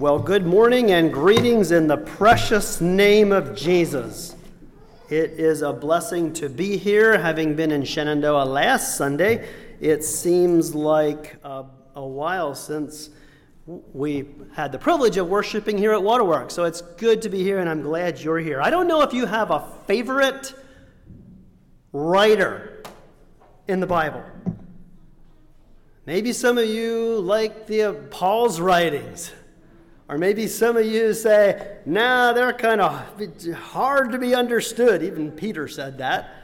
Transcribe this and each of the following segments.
Well, good morning and greetings in the precious name of Jesus. It is a blessing to be here, having been in Shenandoah last Sunday. It seems like a, a while since we had the privilege of worshiping here at Waterworks. So it's good to be here, and I'm glad you're here. I don't know if you have a favorite writer in the Bible. Maybe some of you like the Paul's writings. Or maybe some of you say, nah, they're kind of hard to be understood. Even Peter said that.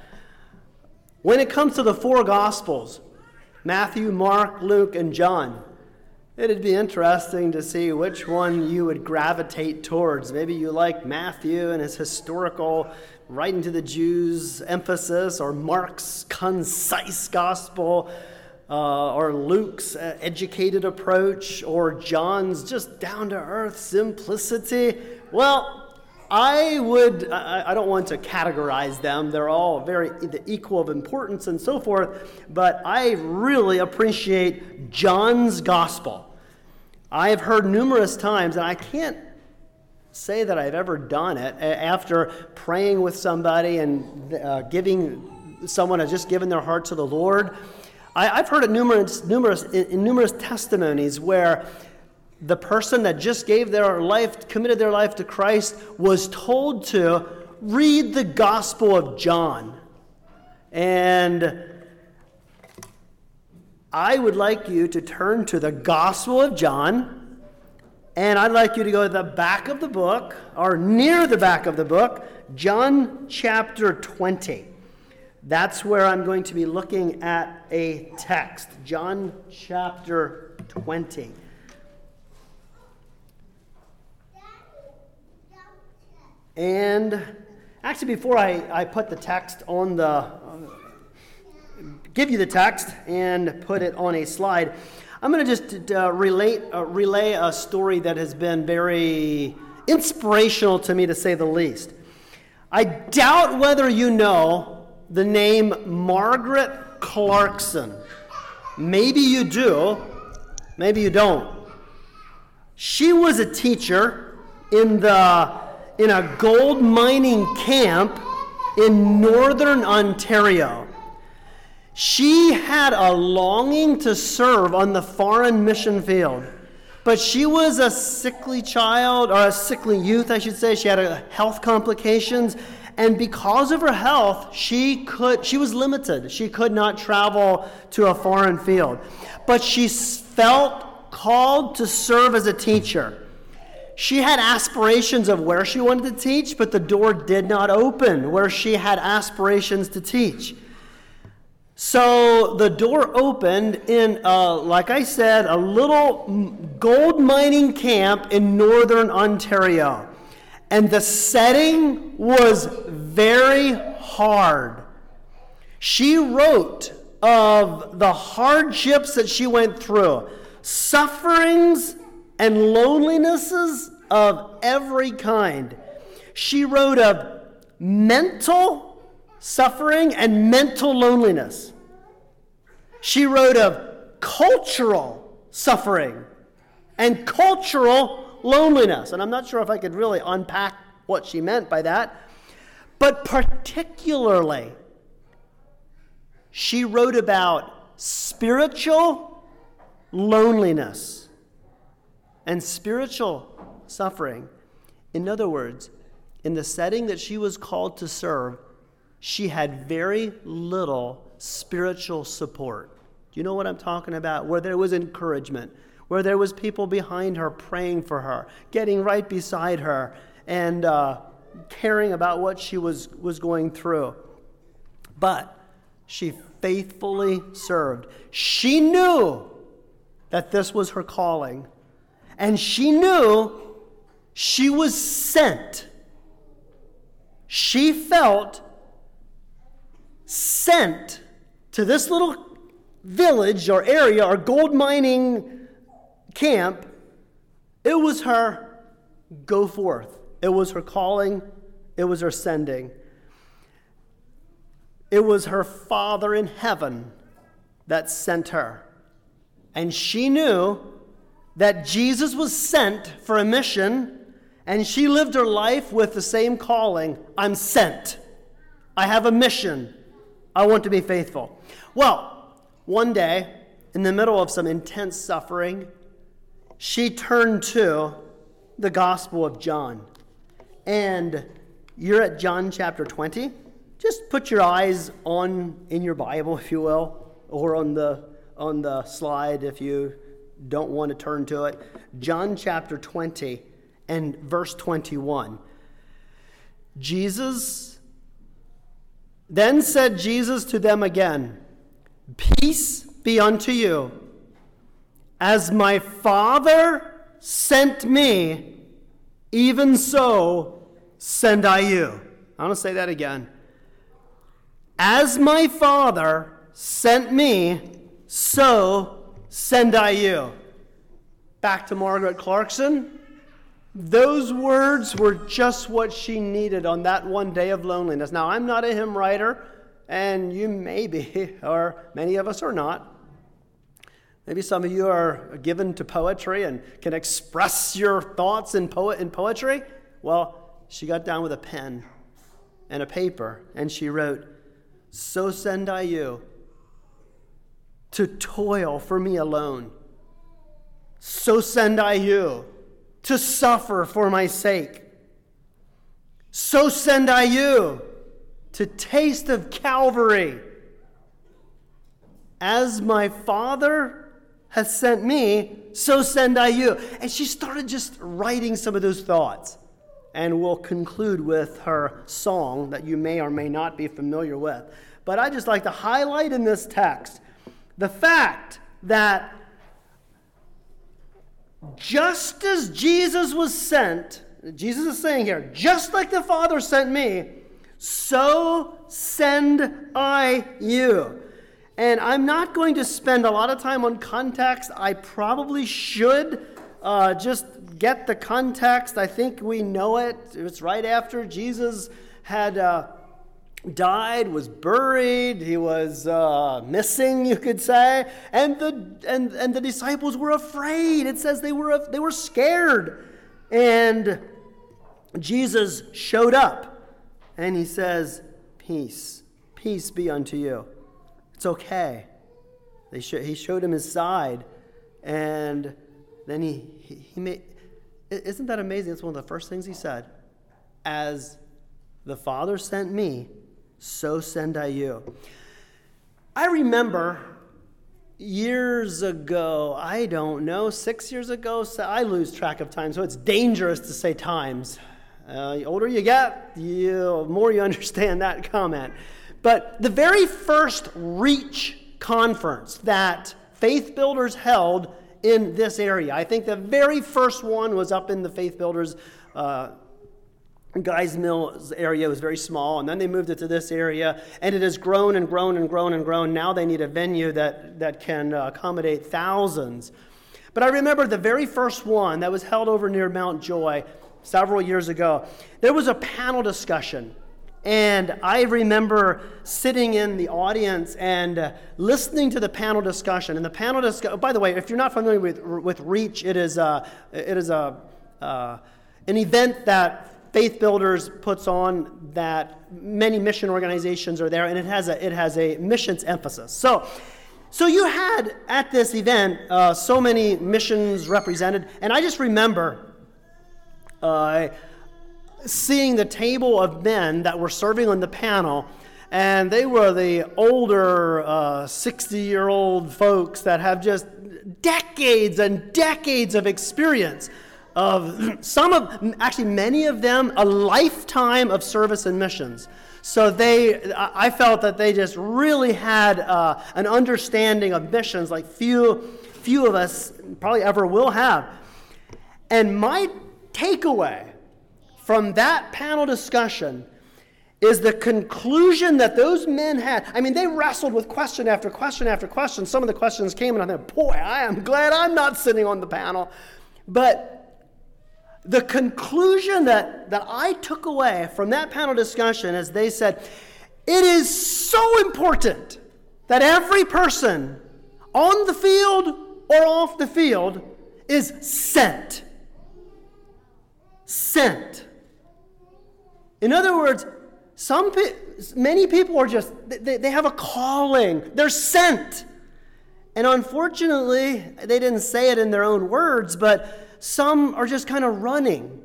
When it comes to the four Gospels Matthew, Mark, Luke, and John it'd be interesting to see which one you would gravitate towards. Maybe you like Matthew and his historical writing to the Jews emphasis, or Mark's concise gospel uh, or Luke's uh, educated approach, or John's just down to earth simplicity. Well, I would, I, I don't want to categorize them. They're all very the equal of importance and so forth, but I really appreciate John's gospel. I have heard numerous times, and I can't say that I've ever done it after praying with somebody and uh, giving someone has just given their heart to the Lord. I, have heard it numerous, numerous, in numerous testimonies where the person that just gave their life, committed their life to Christ, was told to read the Gospel of John. And I would like you to turn to the Gospel of John, and I'd like you to go to the back of the book, or near the back of the book, John chapter 20. That's where I'm going to be looking at a text, John chapter 20. And actually, before I, I put the text on the, uh, give you the text and put it on a slide, I'm going to just uh, relate, uh, relay a story that has been very inspirational to me, to say the least. I doubt whether you know the name Margaret Clarkson. Maybe you do, maybe you don't. She was a teacher in, the, in a gold mining camp in northern Ontario. She had a longing to serve on the foreign mission field, but she was a sickly child, or a sickly youth, I should say. She had uh, health complications, and because of her health, she could she was limited. She could not travel to a foreign field. But she felt called to serve as a teacher. She had aspirations of where she wanted to teach, but the door did not open where she had aspirations to teach. So the door opened in, uh, like I said, a little gold mining camp in northern Ontario. And the setting was very hard. She wrote of the hardships that she went through, sufferings and lonelinesses of every kind. She wrote of mental suffering and mental loneliness. She wrote of cultural suffering and cultural loneliness. And I'm not sure if I could really unpack what she meant by that. But particularly, she wrote about spiritual loneliness and spiritual suffering. In other words, in the setting that she was called to serve, she had very little spiritual support. Do you know what I'm talking about? Where there was encouragement, where there was people behind her praying for her, getting right beside her, and uh, caring about what she was, was going through. But she faithfully served. She knew that this was her calling, and she knew she was sent. She felt sent to this little village or area or gold mining camp, it was her go forth. It was her calling, it was her sending. It was her Father in heaven that sent her. And she knew that Jesus was sent for a mission, and she lived her life with the same calling I'm sent. I have a mission. I want to be faithful. Well, one day, in the middle of some intense suffering, she turned to the Gospel of John. And you're at John chapter 20. Just put your eyes on in your Bible, if you will, or on the on the slide if you don't want to turn to it. John chapter 20 and verse 21. Jesus then said Jesus to them again, Peace be unto you. As my Father sent me, even so send I you. I want to say that again. As my Father sent me, so send I you. Back to Margaret Clarkson. Those words were just what she needed on that one day of loneliness. Now, I'm not a hymn writer, and you may be, or many of us are not. Maybe some of you are given to poetry and can express your thoughts in, poet, in poetry. Well, she got down with a pen and a paper, and she wrote, So send I you to toil for me alone. So send I you to suffer for my sake. So send I you to taste of Calvary. As my Father has sent me, so send I you. And she started just writing some of those thoughts. And we'll conclude with her song that you may or may not be familiar with. But I just like to highlight in this text the fact that just as Jesus was sent, Jesus is saying here, just like the Father sent me, so send I you. And I'm not going to spend a lot of time on context. I probably should uh, just get the context. I think we know it. It's right after Jesus had. Uh, died, was buried, he was uh, missing, you could say, and the, and, and the disciples were afraid. It says they were, they were scared. And Jesus showed up and he says, Peace, peace be unto you. It's okay. They sh- he showed him his side, and then he, he, he made. Isn't that amazing? That's one of the first things he said. As the Father sent me, so send I you. I remember years ago, I don't know, six years ago, so I lose track of time, so it's dangerous to say times. Uh, the older you get, the more you understand that comment. But the very first REACH conference that Faith Builders held in this area, I think the very first one was up in the Faith Builders. Uh, Guys Mills area was very small, and then they moved it to this area, and it has grown and grown and grown and grown. Now they need a venue that, that can uh, accommodate thousands. But I remember the very first one that was held over near Mount Joy several years ago. There was a panel discussion, and I remember sitting in the audience and uh, listening to the panel discussion. And the panel discussion, by the way, if you're not familiar with, with REACH, it is, a, it is a, uh, an event that Faith Builders puts on that many mission organizations are there, and it has a, it has a missions emphasis. So, so you had at this event uh, so many missions represented, and I just remember uh, seeing the table of men that were serving on the panel, and they were the older 60 uh, year old folks that have just decades and decades of experience of some of, actually many of them, a lifetime of service and missions. So they, I felt that they just really had uh, an understanding of missions like few, few of us probably ever will have. And my takeaway from that panel discussion is the conclusion that those men had. I mean, they wrestled with question after question after question. Some of the questions came, and I thought, boy, I am glad I'm not sitting on the panel. But the conclusion that, that I took away from that panel discussion is they said, it is so important that every person on the field or off the field is sent. Sent. In other words, some many people are just they, they have a calling. They're sent. And unfortunately, they didn't say it in their own words, but some are just kind of running.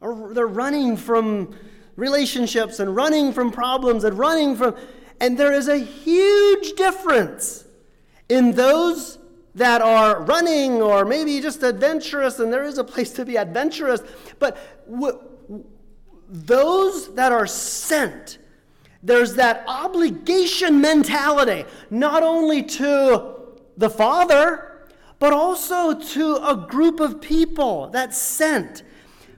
Or they're running from relationships and running from problems and running from and there is a huge difference in those that are running or maybe just adventurous, and there is a place to be adventurous, but w- those that are sent, there's that obligation mentality, not only to the Father, but also to a group of people that's sent.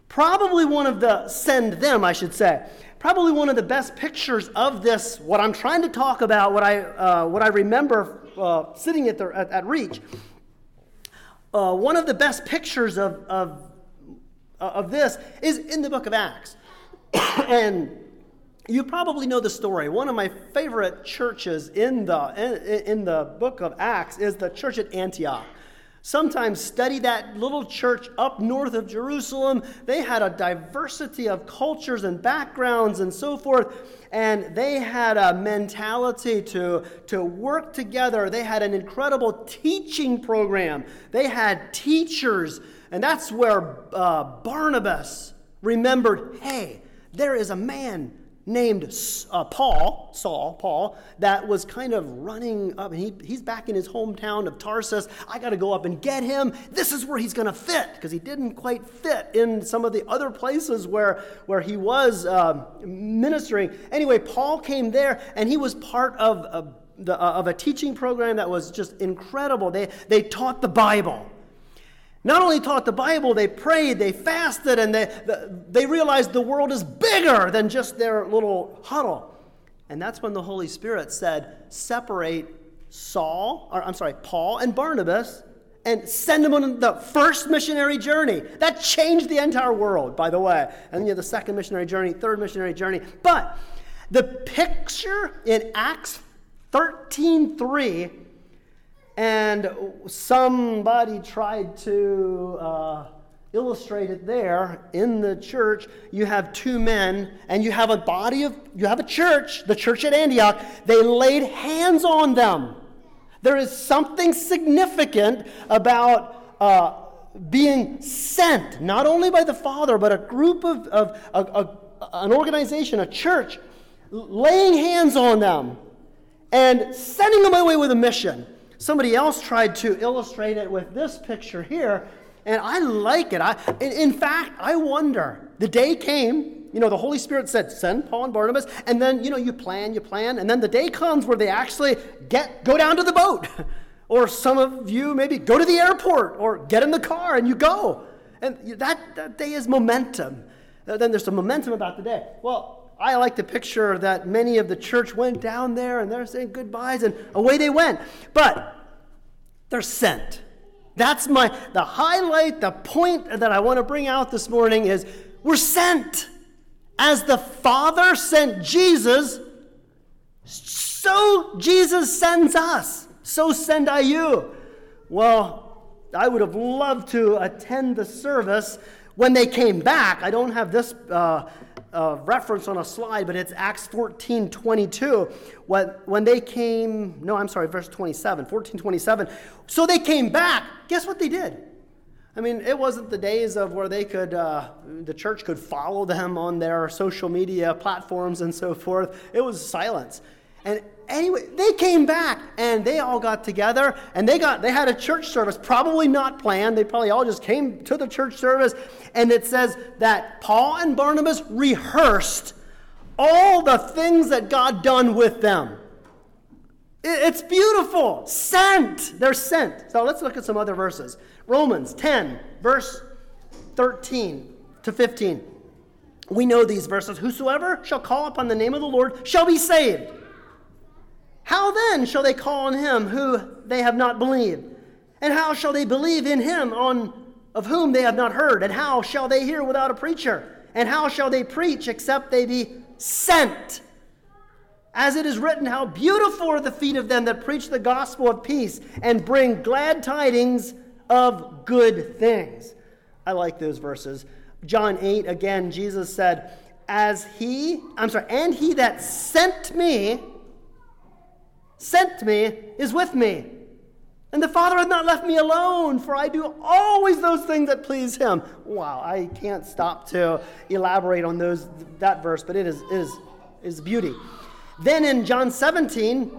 Probably one of the, send them, I should say. Probably one of the best pictures of this, what I'm trying to talk about, what I, uh, what I remember uh, sitting at, the, at, at Reach. Uh, one of the best pictures of, of, of this is in the book of Acts. and you probably know the story. One of my favorite churches in the, in, in the book of Acts is the church at Antioch. Sometimes study that little church up north of Jerusalem. They had a diversity of cultures and backgrounds and so forth, and they had a mentality to, to work together. They had an incredible teaching program. They had teachers, and that's where uh, Barnabas remembered hey, there is a man named uh, Paul, Saul, Paul, that was kind of running up, and he, he's back in his hometown of Tarsus. I got to go up and get him. This is where he's going to fit, because he didn't quite fit in some of the other places where, where he was uh, ministering. Anyway, Paul came there, and he was part of a, the, uh, of a teaching program that was just incredible. They, they taught the Bible not only taught the Bible, they prayed, they fasted, and they, they realized the world is bigger than just their little huddle. And that's when the Holy Spirit said, separate Saul, or I'm sorry, Paul and Barnabas, and send them on the first missionary journey. That changed the entire world, by the way. And then you have the second missionary journey, third missionary journey. But the picture in Acts 13 3 and somebody tried to uh, illustrate it there in the church. You have two men, and you have a body of, you have a church, the church at Antioch. They laid hands on them. There is something significant about uh, being sent, not only by the Father, but a group of, of a, a, an organization, a church, laying hands on them and sending them away with a mission. Somebody else tried to illustrate it with this picture here, and I like it. I, in fact, I wonder. The day came, you know, the Holy Spirit said, send Paul and Barnabas, and then, you know, you plan, you plan, and then the day comes where they actually get, go down to the boat. or some of you maybe go to the airport or get in the car and you go. And that, that day is momentum. Then there's some momentum about the day. Well, I like to picture that many of the church went down there and they're saying goodbyes and away they went. But they're sent. That's my the highlight, the point that I want to bring out this morning is we're sent. As the Father sent Jesus, so Jesus sends us. So send I you. Well, I would have loved to attend the service when they came back. I don't have this uh, reference on a slide, but it's Acts 14 22. When, when they came, no, I'm sorry, verse 27, 14 27. So they came back. Guess what they did? I mean, it wasn't the days of where they could, uh, the church could follow them on their social media platforms and so forth. It was silence. And anyway, they came back and they all got together and they got they had a church service, probably not planned. They probably all just came to the church service. And it says that Paul and Barnabas rehearsed all the things that God done with them. It's beautiful. Sent. They're sent. So let's look at some other verses. Romans 10, verse 13 to 15. We know these verses. Whosoever shall call upon the name of the Lord shall be saved. How then shall they call on him who they have not believed? And how shall they believe in him on of whom they have not heard? And how shall they hear without a preacher? And how shall they preach except they be sent? As it is written, how beautiful are the feet of them that preach the gospel of peace and bring glad tidings of good things. I like those verses. John 8, again, Jesus said, As he, I'm sorry, and he that sent me, sent me, is with me. And the Father hath not left me alone, for I do always those things that please him. Wow, I can't stop to elaborate on those that verse, but it is, is, is beauty. Then in John 17,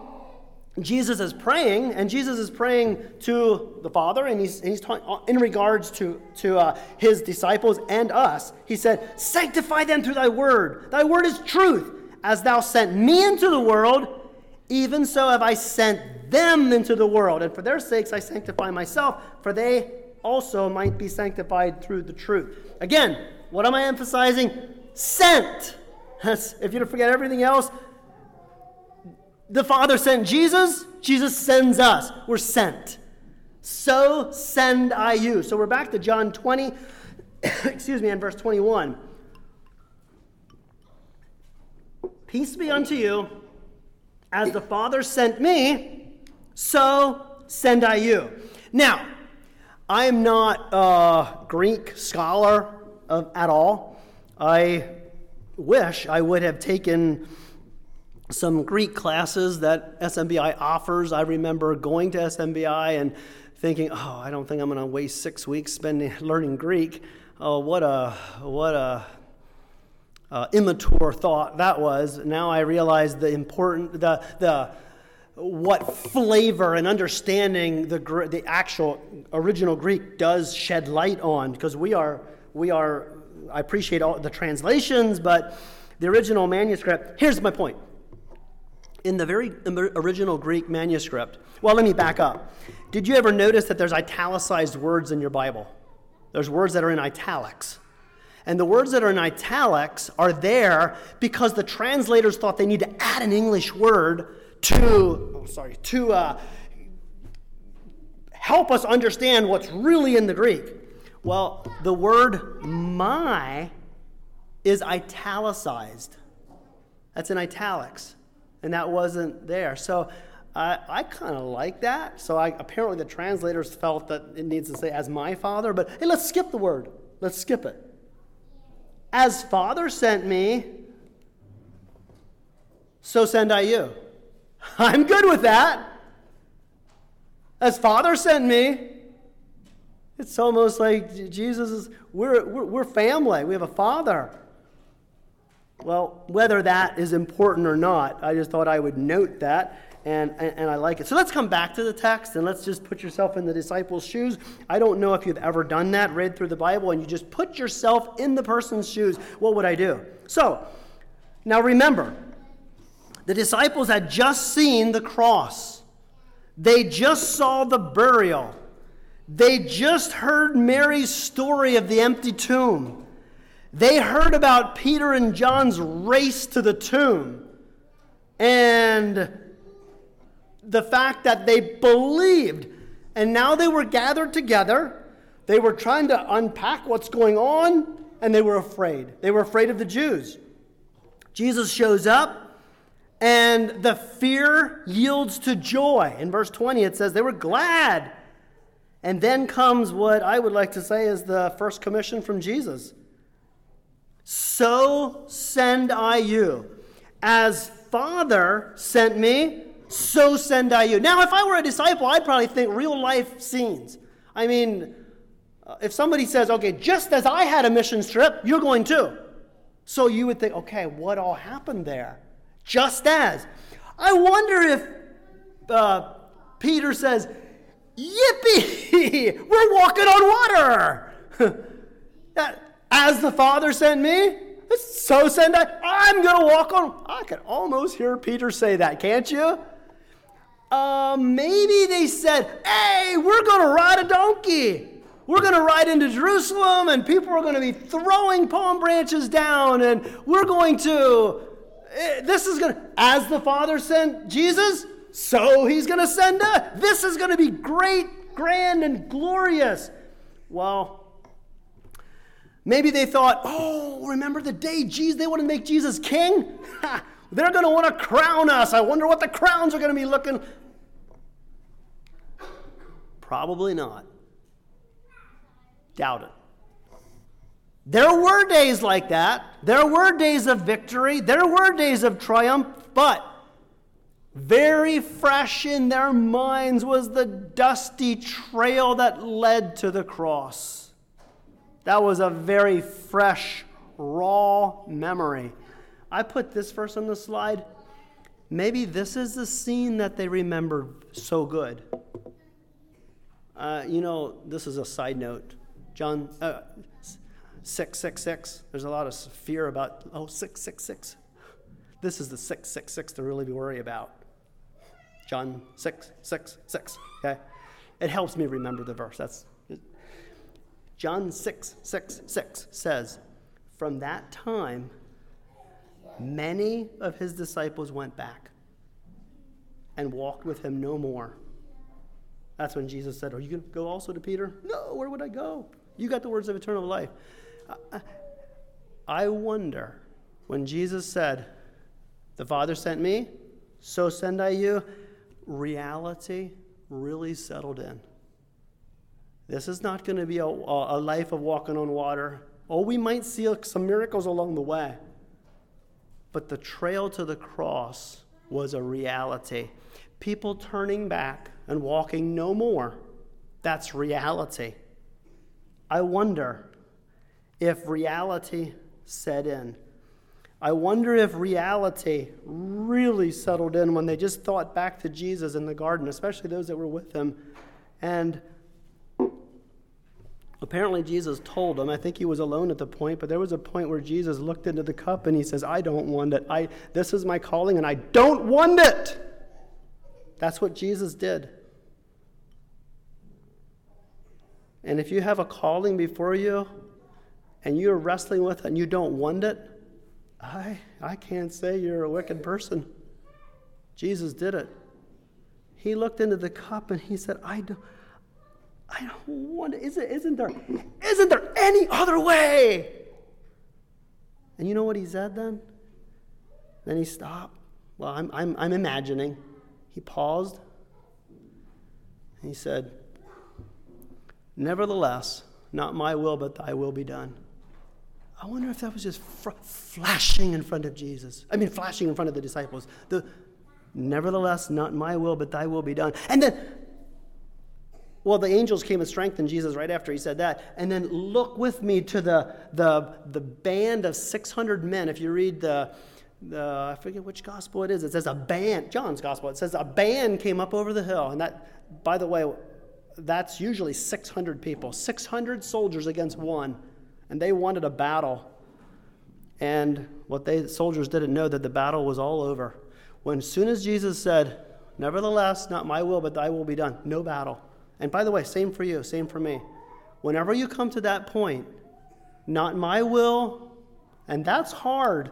Jesus is praying, and Jesus is praying to the Father, and he's, he's talking in regards to, to uh, his disciples and us. He said, Sanctify them through thy word. Thy word is truth. As thou sent me into the world, even so have I sent them into the world. And for their sakes I sanctify myself, for they also might be sanctified through the truth. Again, what am I emphasizing? Sent. if you don't forget everything else, the Father sent Jesus, Jesus sends us. We're sent. So send I you. So we're back to John 20, excuse me, and verse 21. Peace be unto you. As the Father sent me, so send I you. Now, I am not a Greek scholar of, at all. I wish I would have taken some Greek classes that SMBI offers. I remember going to SMBI and thinking, "Oh, I don't think I'm going to waste six weeks spending learning Greek." Oh, what a what a uh, immature thought that was. Now I realize the important the the what flavor and understanding the the actual original Greek does shed light on because we are we are I appreciate all the translations, but the original manuscript. Here's my point in the very original Greek manuscript, well, let me back up. Did you ever notice that there's italicized words in your Bible? There's words that are in italics. And the words that are in italics are there because the translators thought they need to add an English word to, oh, sorry, to uh, help us understand what's really in the Greek. Well, the word my is italicized. That's in italics and that wasn't there. So I, I kind of like that. So I, apparently the translators felt that it needs to say as my father, but hey, let's skip the word. Let's skip it. As Father sent me, so send I you. I'm good with that. As Father sent me, it's almost like Jesus is, we're, we're, we're family. We have a Father. Well, whether that is important or not, I just thought I would note that, and, and, and, I like it. So let's come back to the text and let's just put yourself in the disciples' shoes. I don't know if you've ever done that, read through the Bible, and you just put yourself in the person's shoes. What would I do? So, now remember, the disciples had just seen the cross, they just saw the burial, they just heard Mary's story of the empty tomb. They heard about Peter and John's race to the tomb and the fact that they believed. And now they were gathered together. They were trying to unpack what's going on, and they were afraid. They were afraid of the Jews. Jesus shows up, and the fear yields to joy. In verse 20, it says they were glad. And then comes what I would like to say is the first commission from Jesus so send I you. As Father sent me, so send I you. Now, if I were a disciple, I'd probably think real life scenes. I mean, if somebody says, okay, just as I had a mission trip, you're going too. So you would think, okay, what all happened there? Just as. I wonder if uh, Peter says, Yippee! We're walking on water! As the Father sent me, so send I. I'm going to walk on. I can almost hear Peter say that, can't you? Uh, maybe they said, hey, we're going to ride a donkey. We're going to ride into Jerusalem, and people are going to be throwing palm branches down, and we're going to. Eh, this is going to. As the Father sent Jesus, so he's going to send us. This is going to be great, grand, and glorious. Well, Maybe they thought, oh, remember the day Jesus, they want to make Jesus king? they're going to want to crown us. I wonder what the crowns are going to be looking. Probably not. Doubt it. There were days like that. There were days of victory. There were days of triumph, but very fresh in their minds was the dusty trail that led to the cross. That was a very fresh, raw memory. I put this verse on the slide. Maybe this is the scene that they remember so good. Uh, you know, this is a side note. John uh, 666, there's a lot of fear about, oh, 666. This is the 666 to really worry about. John 6, 6, 6. Okay? It helps me remember the verse. That's John 6, 6, 6 says, From that time, many of his disciples went back and walked with him no more. That's when Jesus said, Are you going to go also to Peter? No, where would I go? You got the words of eternal life. I wonder when Jesus said, The Father sent me, so send I you reality really settled in. This is not going to be a, a life of walking on water. Oh, we might see some miracles along the way. But the trail to the cross was a reality. People turning back and walking no more. That's reality. I wonder if reality set in. I wonder if reality really settled in when they just thought back to Jesus in the garden, especially those that were with him. And apparently, Jesus told them, I think he was alone at the point, but there was a point where Jesus looked into the cup and he says, I don't want it. I, this is my calling and I don't want it. That's what Jesus did. And if you have a calling before you and you're wrestling with it and you don't want it, I, I can't say you're a wicked person. Jesus did it. He looked into the cup and he said, I don't, I don't isn't, there, isn't there any other way? And you know what he said then? Then he stopped. Well, I'm, I'm, I'm imagining. He paused. and he said, Nevertheless, not my will, but thy will be done. I wonder if that was just fr- flashing in front of Jesus. I mean, flashing in front of the disciples. The, Nevertheless, not my will, but thy will be done. And then, well, the angels came and strengthened Jesus right after he said that. And then look with me to the, the, the band of 600 men. If you read the, the, I forget which gospel it is, it says a band, John's gospel, it says a band came up over the hill. And that, by the way, that's usually 600 people, 600 soldiers against one and they wanted a battle. And what they the soldiers didn't know that the battle was all over. When soon as Jesus said, "Nevertheless, not my will, but thy will be done," no battle. And by the way, same for you, same for me. Whenever you come to that point, not my will, and that's hard.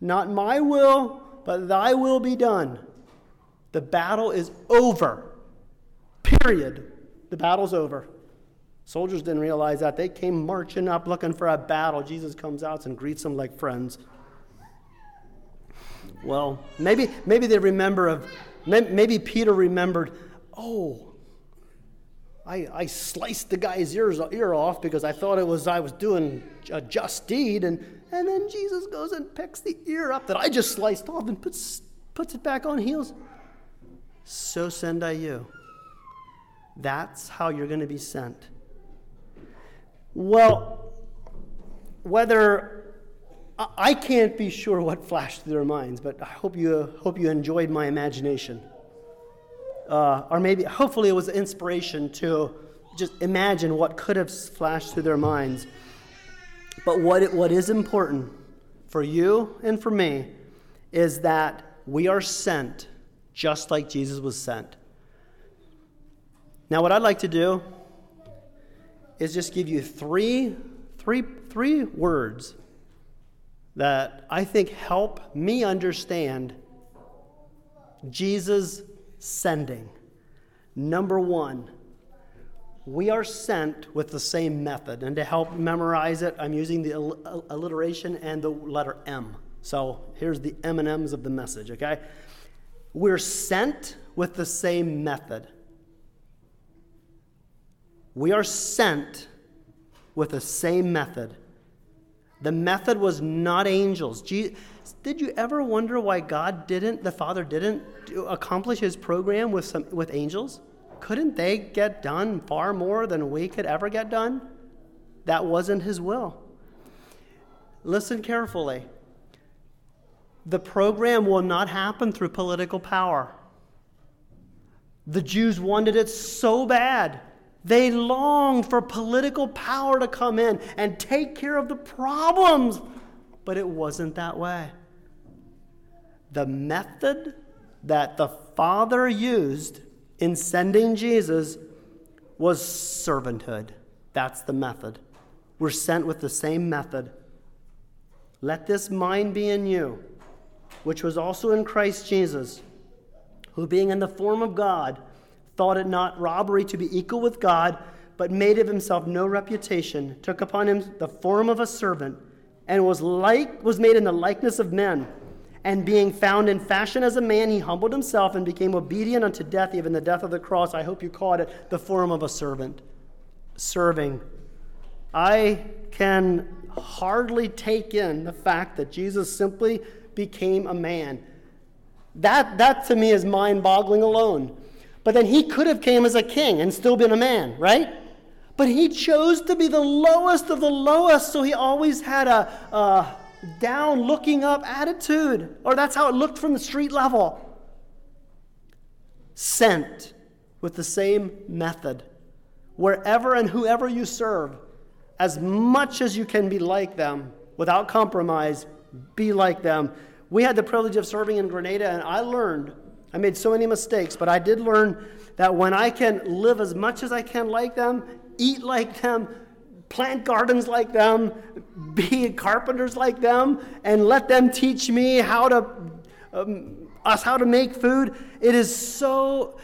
Not my will, but thy will be done. The battle is over. Period. The battle's over. Soldiers didn't realize that. They came marching up looking for a battle. Jesus comes out and greets them like friends. Well, maybe, maybe they remember of, maybe Peter remembered, oh, I, I sliced the guy's ears, ear off because I thought it was I was doing a just deed. And, and then Jesus goes and picks the ear up that I just sliced off and puts, puts it back on heels. So send I you. That's how you're going to be sent. Well, whether I can't be sure what flashed through their minds, but I hope you hope you enjoyed my imagination. Uh, or maybe, hopefully, it was inspiration to just imagine what could have flashed through their minds. But what, it, what is important for you and for me is that we are sent just like Jesus was sent. Now, what I'd like to do is just give you three, three, three words that I think help me understand Jesus sending. Number one, we are sent with the same method. And to help memorize it, I'm using the alliteration and the letter M. So here's the M and M's of the message, okay? We're sent with the same method. We are sent with the same method. The method was not angels. did you ever wonder why God didn't, the Father didn't accomplish his program with, some, with angels? Couldn't they get done far more than we could ever get done? That wasn't his will. Listen carefully. The program will not happen through political power. The Jews wanted it so bad. They longed for political power to come in and take care of the problems, but it wasn't that way. The method that the Father used in sending Jesus was servanthood. That's the method. We're sent with the same method. Let this mind be in you, which was also in Christ Jesus, who being in the form of God, thought it not robbery to be equal with God, but made of himself no reputation, took upon him the form of a servant, and was like was made in the likeness of men. And being found in fashion as a man, he humbled himself and became obedient unto death, even the death of the cross. I hope you caught it the form of a servant. Serving. I can hardly take in the fact that Jesus simply became a man. That, that to me is mind boggling alone. But then he could have came as a king and still been a man, right? But he chose to be the lowest of the lowest, so he always had a, a down looking up attitude, or that's how it looked from the street level. Sent with the same method. Wherever and whoever you serve, as much as you can be like them without compromise, be like them. We had the privilege of serving in Grenada, and I learned, I made so many mistakes, but I did learn that when I can live as much as I can like them, eat like them, plant gardens like them, be carpenters like them, and let them teach me how to um, us how to make food. It is so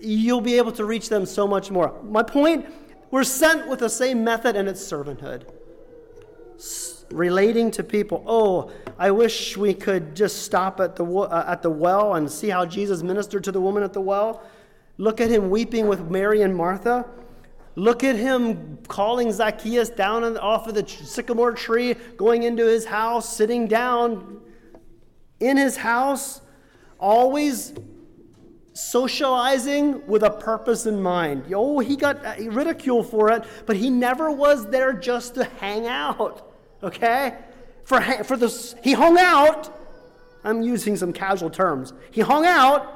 you'll be able to reach them so much more. My point we're sent with the same method, and it's servanthood. S- relating to people. Oh, I wish we could just stop at the, uh, at the well and see how Jesus ministered to the woman at the well. Look at him weeping with Mary and Martha. Look at him calling Zacchaeus down off of the sycamore tree, going into his house, sitting down in his house, always socializing with a purpose in mind. Oh, he got uh, ridiculed for it, but he never was there just to hang out. Okay? For, for this, he hung out. I'm using some casual terms. He hung out,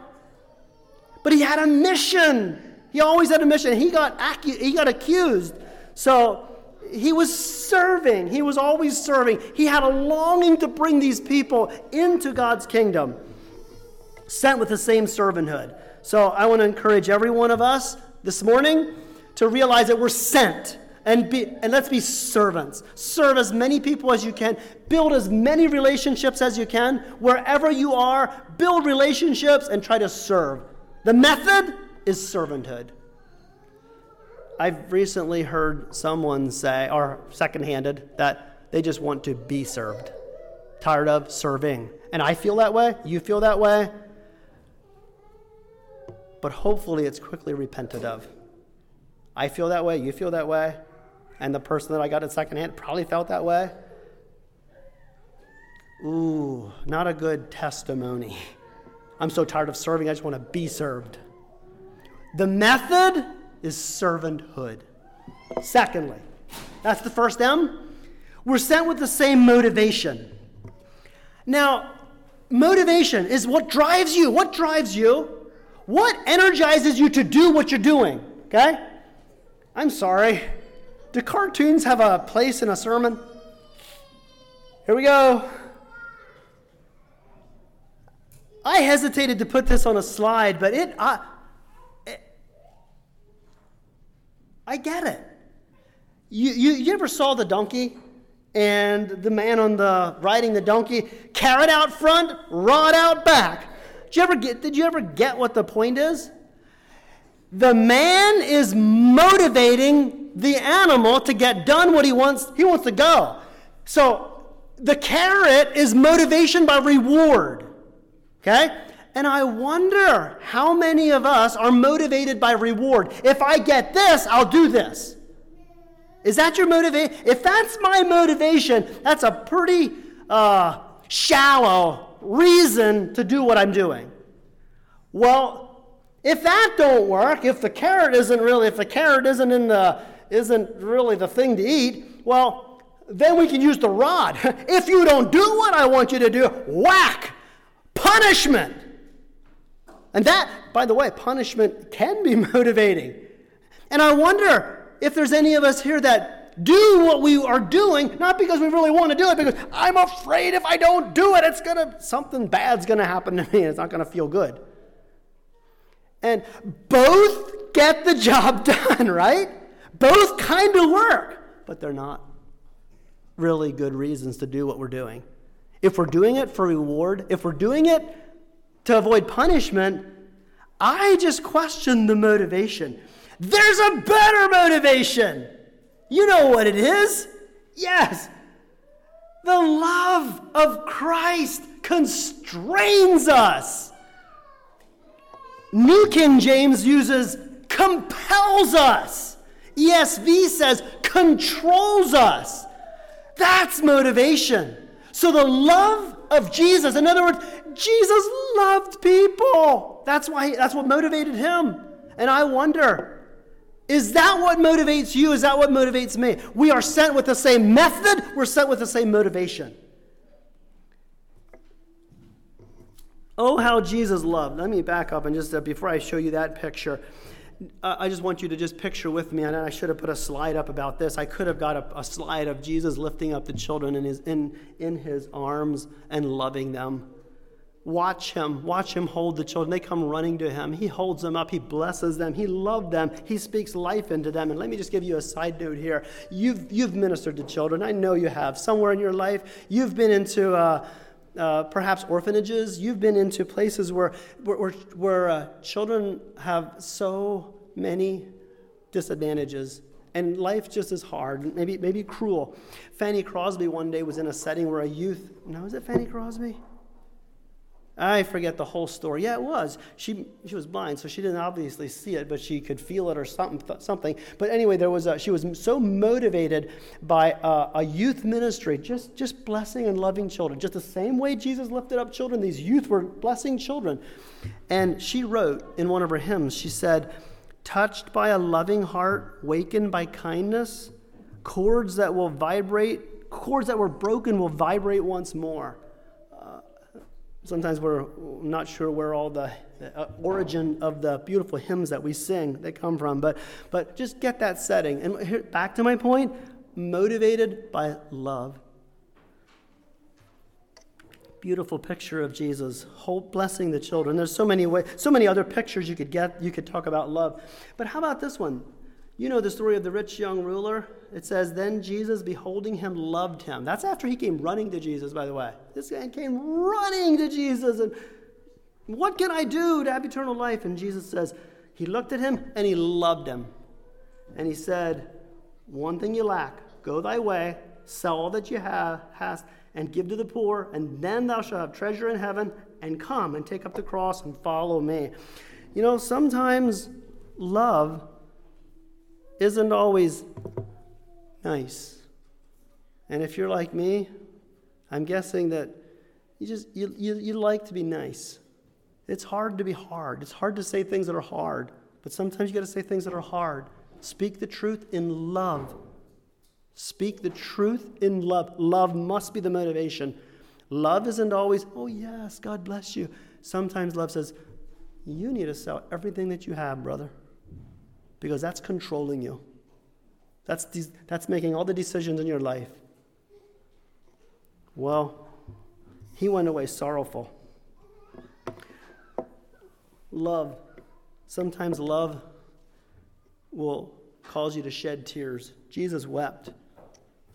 but he had a mission. He always had a mission. He got, acu- he got accused. So he was serving. He was always serving. He had a longing to bring these people into God's kingdom sent with the same servanthood. So I want to encourage every one of us this morning to realize that we're sent and be and let's be servants. Serve as many people as you can. Build as many relationships as you can. Wherever you are, build relationships and try to serve. The method is servanthood. I've recently heard someone say, or second-handed, that they just want to be served. Tired of serving. And I feel that way. You feel that way but hopefully it's quickly repented of. I feel that way, you feel that way, and the person that I got it secondhand probably felt that way. Ooh, not a good testimony. I'm so tired of serving, I just want to be served. The method is servanthood. Secondly, that's the first M. We're sent with the same motivation. Now, motivation is what drives you. What drives you? What energizes you to do what you're doing? Okay? I'm sorry. Do cartoons have a place in a sermon? Here we go. I hesitated to put this on a slide, but it I, it, I get it. You, you, you ever saw the donkey and the man on the riding the donkey, carrot out front, rod out back? Did you ever get, did you ever get what the point is? The man is motivating the animal to get done what he wants. He wants to go. So the carrot is motivation by reward. Okay? And I wonder how many of us are motivated by reward. If I get this, I'll do this. Is that your motivation? If that's my motivation, that's a pretty uh, shallow reason to do what I'm doing. Well, if that don't work, if the carrot isn't really, if the carrot isn't in the, isn't really the thing to eat, well, then we can use the rod. if you don't do what I want you to do, whack, punishment. And that, by the way, punishment can be motivating. And I wonder if there's any of us here that do what we are doing, not because we really want to do it, because I'm afraid if I don't do it, it's gonna something bad's gonna happen to me and it's not gonna feel good. And both get the job done, right? Both kind of work, but they're not really good reasons to do what we're doing. If we're doing it for reward, if we're doing it to avoid punishment, I just question the motivation. There's a better motivation. You know what it is? Yes. The love of Christ constrains us. New King James uses compels us. ESV says controls us. That's motivation. So the love of Jesus, in other words, Jesus loved people. That's why that's what motivated him. And I wonder, is that what motivates you? Is that what motivates me? We are sent with the same method, we're sent with the same motivation. Oh, how Jesus loved. Let me back up and just uh, before I show you that picture, uh, I just want you to just picture with me, and I should have put a slide up about this. I could have got a, a slide of Jesus lifting up the children in his, in, in his arms and loving them. Watch him. Watch him hold the children. They come running to him. He holds them up. He blesses them. He loved them. He speaks life into them. And let me just give you a side note here. You've, you've ministered to children. I know you have. Somewhere in your life, you've been into. Uh, uh, perhaps orphanages. You've been into places where, where, where uh, children have so many disadvantages and life just is hard, maybe, maybe cruel. Fanny Crosby one day was in a setting where a youth, no, is it Fanny Crosby? I forget the whole story. Yeah, it was. She, she was blind, so she didn't obviously see it, but she could feel it or something. something. But anyway, there was a, she was so motivated by a, a youth ministry, just, just blessing and loving children. Just the same way Jesus lifted up children, these youth were blessing children. And she wrote in one of her hymns, she said, Touched by a loving heart, wakened by kindness, chords that will vibrate, chords that were broken will vibrate once more sometimes we're not sure where all the, uh, origin of the beautiful hymns that we sing they come from but but just get that setting. And here, back to my point motivated by love. Beautiful picture of jesus whole blessing the children. There's so many ways so many other pictures you could get you could talk about love. But how about this one you know the story of the rich young ruler? It says, Then Jesus, beholding him, loved him. That's after he came running to Jesus, by the way. This guy came running to Jesus. And what can I do to have eternal life? And Jesus says, He looked at him and he loved him. And he said, One thing you lack go thy way, sell all that you have, hast, and give to the poor, and then thou shalt have treasure in heaven, and come and take up the cross and follow me. You know, sometimes love isn't always nice. And if you're like me, I'm guessing that you just you, you, you like to be nice. It's hard to be hard. It's hard to say things that are hard, but sometimes you got to say things that are hard. Speak the truth in love. Speak the truth in love. Love must be the motivation. Love isn't always, oh, yes, God bless you. Sometimes love says, you need to sell everything that you have, brother because that's controlling you. That's, de- that's making all the decisions in your life. Well, he went away sorrowful. Love. Sometimes love will cause you to shed tears. Jesus wept.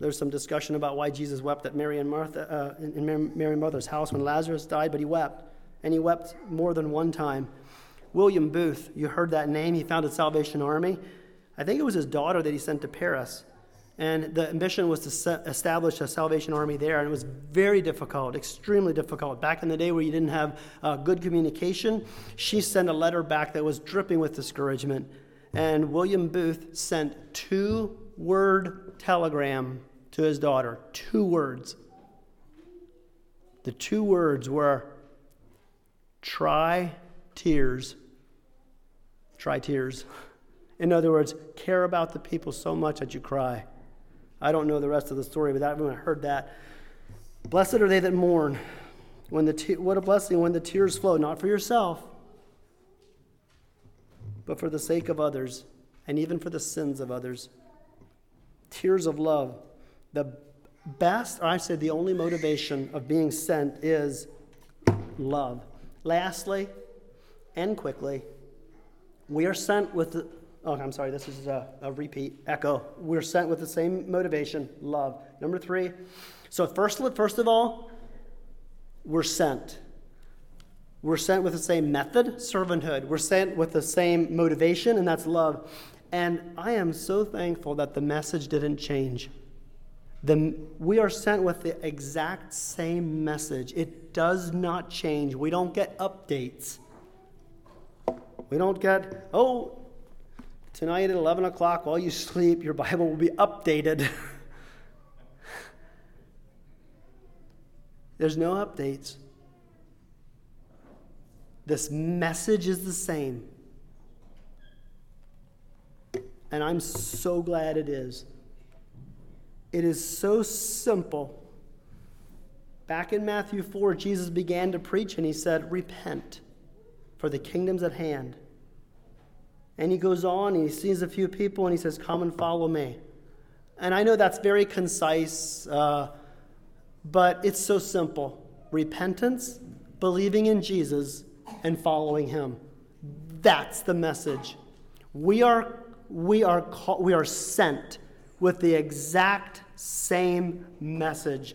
There's some discussion about why Jesus wept at Mary and Martha uh, in Mary and house when Lazarus died, but he wept, and he wept more than one time. William Booth, you heard that name. He founded Salvation Army. I think it was his daughter that he sent to Paris. And the ambition was to establish a Salvation Army there. And it was very difficult, extremely difficult. Back in the day where you didn't have uh, good communication, she sent a letter back that was dripping with discouragement. and William Booth sent two word telegram to his daughter. Two words. The two words were try tears. Try tears. In other words, care about the people so much that you cry. I don't know the rest of the story, but that, when I heard that, blessed are they that mourn. When the te- what a blessing when the tears flow, not for yourself, but for the sake of others, and even for the sins of others. Tears of love. The best, or I say the only motivation of being sent is love. Lastly, and quickly, we are sent with the, oh, I'm sorry, this is a, a repeat, echo. We're sent with the same motivation, love. Number three, so first, first of all, we're sent. We're sent with the same method, servanthood. We're sent with the same motivation, and that's love. And I am so thankful that the message didn't change. The, we are sent with the exact same message. It does not change. We don't get updates. We don't get, oh, tonight at 11 o'clock while you sleep, your Bible will be updated. There's no updates. This message is the same. And I'm so glad it is. It is so simple. Back in Matthew 4, Jesus began to preach and he said, Repent, for the kingdom's at hand. And he goes on he sees a few people and he says, Come and follow me. And I know that's very concise, uh, but it's so simple repentance, believing in Jesus, and following him. That's the message. We are, we are, call, we are sent with the exact same message.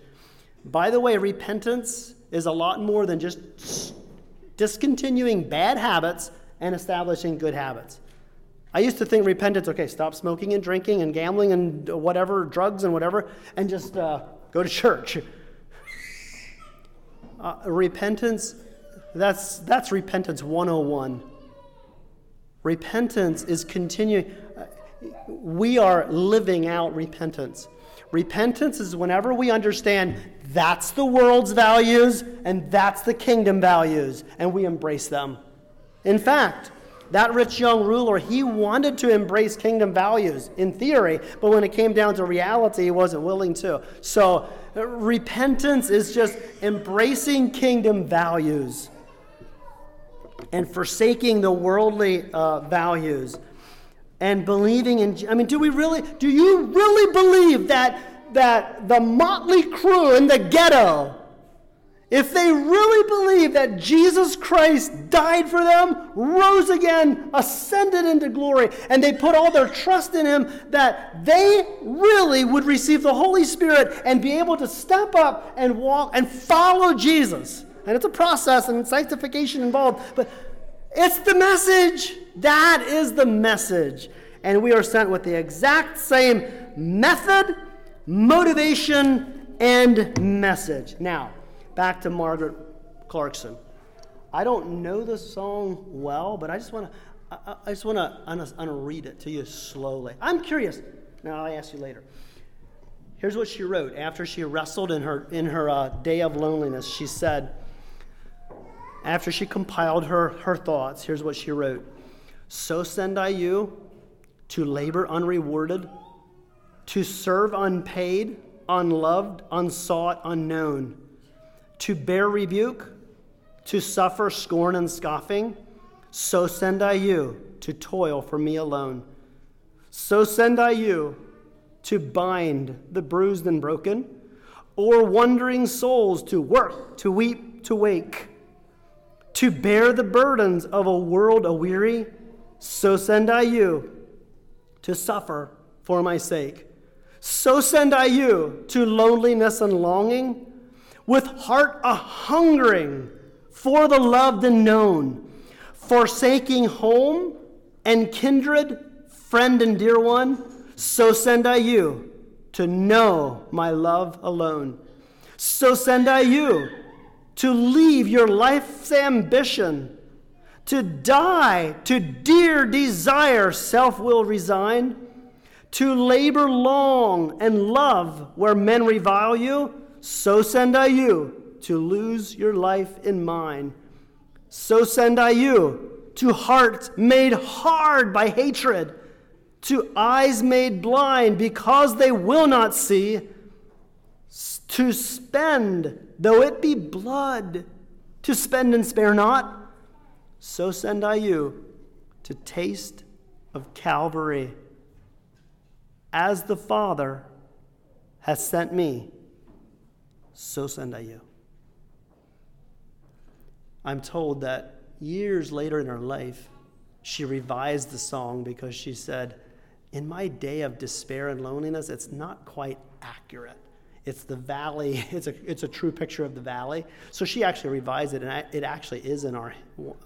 By the way, repentance is a lot more than just discontinuing bad habits and establishing good habits. I used to think repentance, okay, stop smoking and drinking and gambling and whatever, drugs and whatever, and just uh, go to church. Uh, repentance, that's, that's repentance 101. Repentance is continuing we are living out repentance. Repentance is whenever we understand that's the world's values and that's the kingdom values, and we embrace them. In fact, that rich young ruler, he wanted to embrace kingdom values in theory, but when it came down to reality, he wasn't willing to. So, repentance is just embracing kingdom values and forsaking the worldly uh, values and believing in I mean do we really do you really believe that that the motley crew in the ghetto if they really believe that Jesus Christ died for them, rose again, ascended into glory, and they put all their trust in Him, that they really would receive the Holy Spirit and be able to step up and walk and follow Jesus. And it's a process and sanctification involved, but it's the message. That is the message. And we are sent with the exact same method, motivation, and message. Now, back to Margaret Clarkson. I don't know the song well, but I just want to. I, I just want to read it to you slowly. I'm curious. Now I'll ask you later. Here's what she wrote after she wrestled in her in her uh, day of loneliness. She said, after she compiled her, her thoughts, here's what she wrote So send I you to labor unrewarded, to serve unpaid, unloved, unsought, unknown, to bear rebuke, to suffer scorn and scoffing. So send I you to toil for me alone. So send I you to bind the bruised and broken, or wandering souls to work, to weep, to wake to bear the burdens of a world aweary, so send I you to suffer for my sake. So send I you to loneliness and longing, with heart a hungering for the loved and known, forsaking home and kindred, friend and dear one. So send I you to know my love alone. So send I you to leave your life's ambition, To die, to dear desire, self will resign. To labor long and love where men revile you, so send I you to lose your life in mine. So send I you to hearts made hard by hatred, to eyes made blind because they will not see, to spend, though it be blood, to spend and spare not. So send I you to taste of Calvary. As the Father has sent me, so send I you. I'm told that years later in her life, she revised the song because she said, In my day of despair and loneliness, it's not quite accurate. It's the valley, it's a, it's a true picture of the valley. So she actually revised it, and it actually is in our,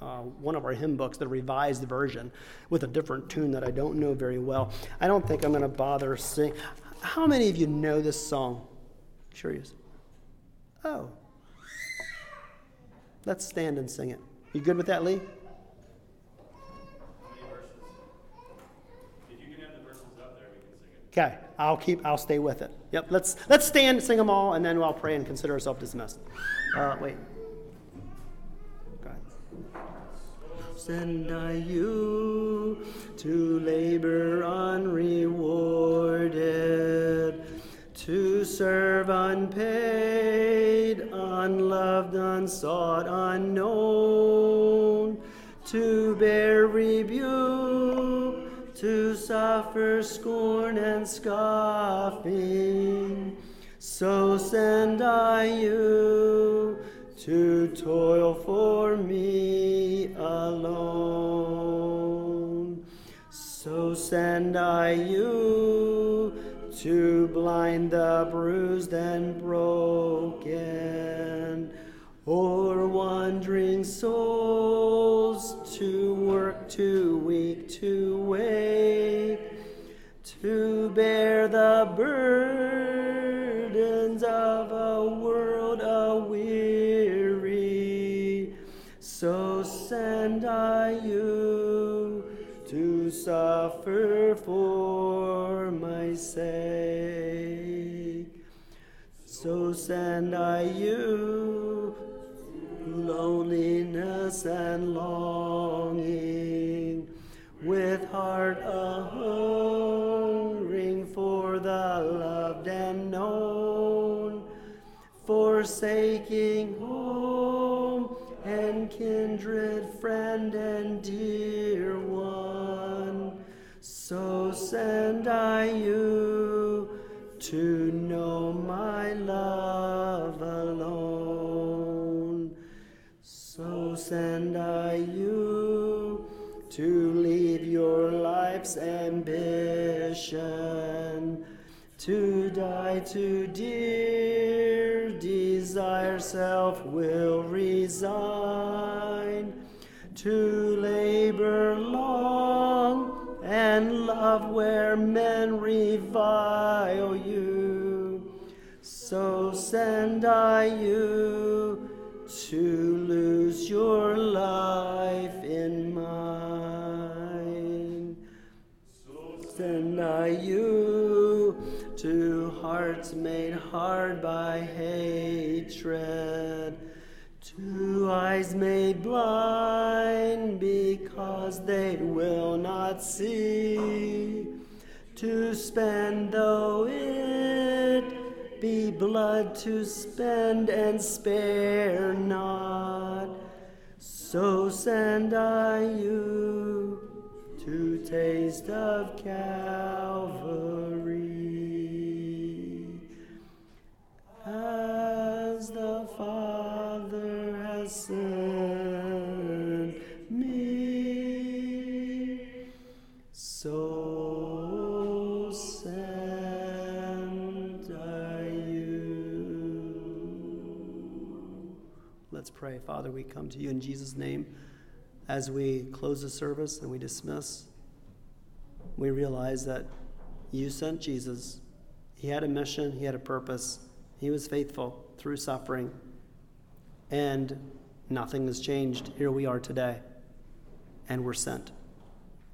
uh, one of our hymn books, the revised version, with a different tune that I don't know very well. I don't think I'm going to bother sing. How many of you know this song? Curious. Oh. Let's stand and sing it. You good with that, Lee? Okay, I'll keep. I'll stay with it. Yep. Let's let's stand, sing them all, and then I'll pray and consider ourselves dismissed. Uh, wait. Send I you to labor unrewarded, to serve unpaid, unloved, unsought, unknown, to bear rebuke, to suffer scorn and scoffing. So send I you to toil for me alone. So send I you to blind the bruised and broken, or wandering souls to work too weak to wake, to bear the burdens of a world aweary. So send I you to suffer for my sake. So send I you loneliness and with heart a hungering for the loved and known, forsaking home and kindred, friend and dear one. So send I you to life's ambition, to die to dear desire, self will resign, to labor long and love where men revile you. So send I you to lose your life I you. To hearts made hard by hatred, to eyes made blind because they will not see, to spend though it be blood to spend and spare not. So send I you to taste of Calvary. As the Father has sent me, so send I you. Let's pray. Father, we come to you in Jesus' name as we close the service and we dismiss. We realize that you sent Jesus. He had a mission, he had a purpose, he was faithful through suffering, and nothing has changed. Here we are today. and we're sent.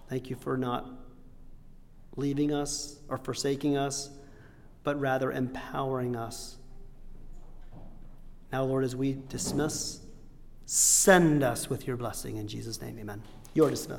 Thank you for not leaving us or forsaking us, but rather empowering us. Now, Lord, as we dismiss, send us with your blessing in Jesus' name. Amen. You're dismissed.